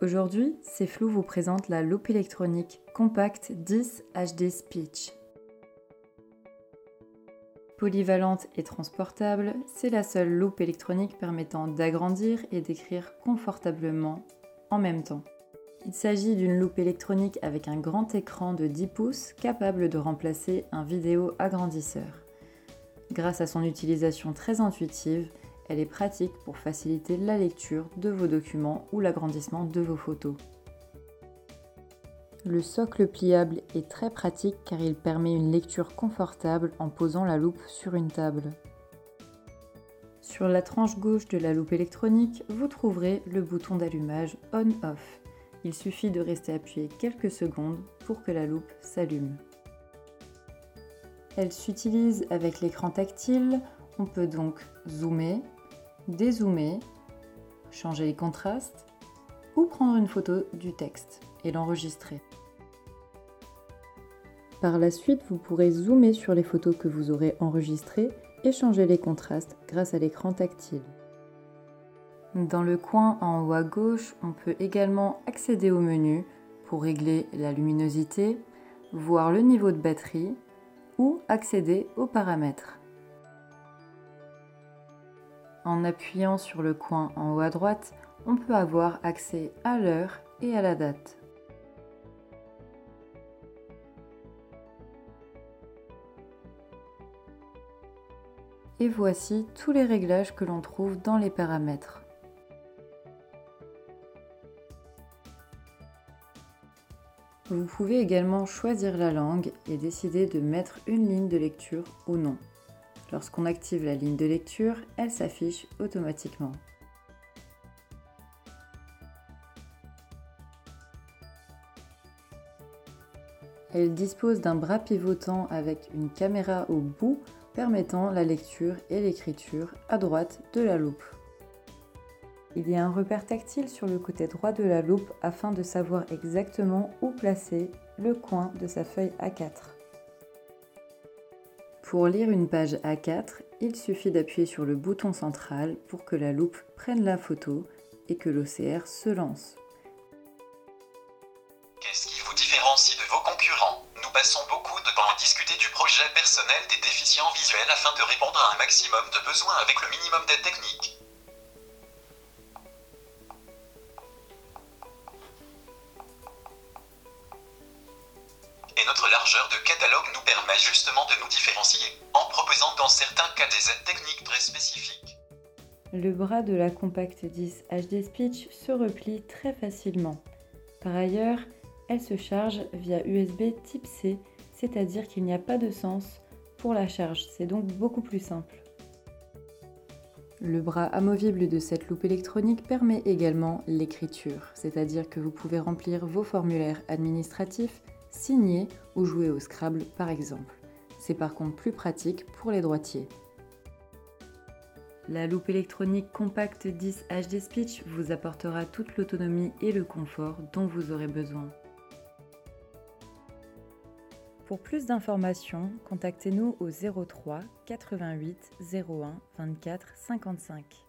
Aujourd'hui, C'est Flou vous présente la loupe électronique Compact 10 HD Speech. Polyvalente et transportable, c'est la seule loupe électronique permettant d'agrandir et d'écrire confortablement en même temps. Il s'agit d'une loupe électronique avec un grand écran de 10 pouces capable de remplacer un vidéo agrandisseur. Grâce à son utilisation très intuitive, elle est pratique pour faciliter la lecture de vos documents ou l'agrandissement de vos photos. Le socle pliable est très pratique car il permet une lecture confortable en posant la loupe sur une table. Sur la tranche gauche de la loupe électronique, vous trouverez le bouton d'allumage On-Off. Il suffit de rester appuyé quelques secondes pour que la loupe s'allume. Elle s'utilise avec l'écran tactile. On peut donc zoomer, dézoomer, changer les contrastes ou prendre une photo du texte et l'enregistrer. Par la suite, vous pourrez zoomer sur les photos que vous aurez enregistrées et changer les contrastes grâce à l'écran tactile. Dans le coin en haut à gauche, on peut également accéder au menu pour régler la luminosité, voir le niveau de batterie ou accéder aux paramètres. En appuyant sur le coin en haut à droite, on peut avoir accès à l'heure et à la date. Et voici tous les réglages que l'on trouve dans les paramètres. Vous pouvez également choisir la langue et décider de mettre une ligne de lecture ou non. Lorsqu'on active la ligne de lecture, elle s'affiche automatiquement. Elle dispose d'un bras pivotant avec une caméra au bout permettant la lecture et l'écriture à droite de la loupe. Il y a un repère tactile sur le côté droit de la loupe afin de savoir exactement où placer le coin de sa feuille A4. Pour lire une page A4, il suffit d'appuyer sur le bouton central pour que la loupe prenne la photo et que l'OCR se lance. Qu'est-ce qui vous différencie de vos concurrents? Nous passons beaucoup de temps à discuter du projet personnel des déficients visuels afin de répondre à un maximum de besoins avec le minimum d'aide technique. Et notre largeur de catalogue nous permet justement de nous différencier, en proposant dans certains cas des aides techniques très spécifiques. Le bras de la Compact 10 HD Speech se replie très facilement. Par ailleurs, elle se charge via USB Type C, c'est-à-dire qu'il n'y a pas de sens pour la charge, c'est donc beaucoup plus simple. Le bras amovible de cette loupe électronique permet également l'écriture, c'est-à-dire que vous pouvez remplir vos formulaires administratifs signer ou jouer au Scrabble par exemple. C'est par contre plus pratique pour les droitiers. La loupe électronique Compact 10 HD Speech vous apportera toute l'autonomie et le confort dont vous aurez besoin. Pour plus d'informations, contactez-nous au 03 88 01 24 55.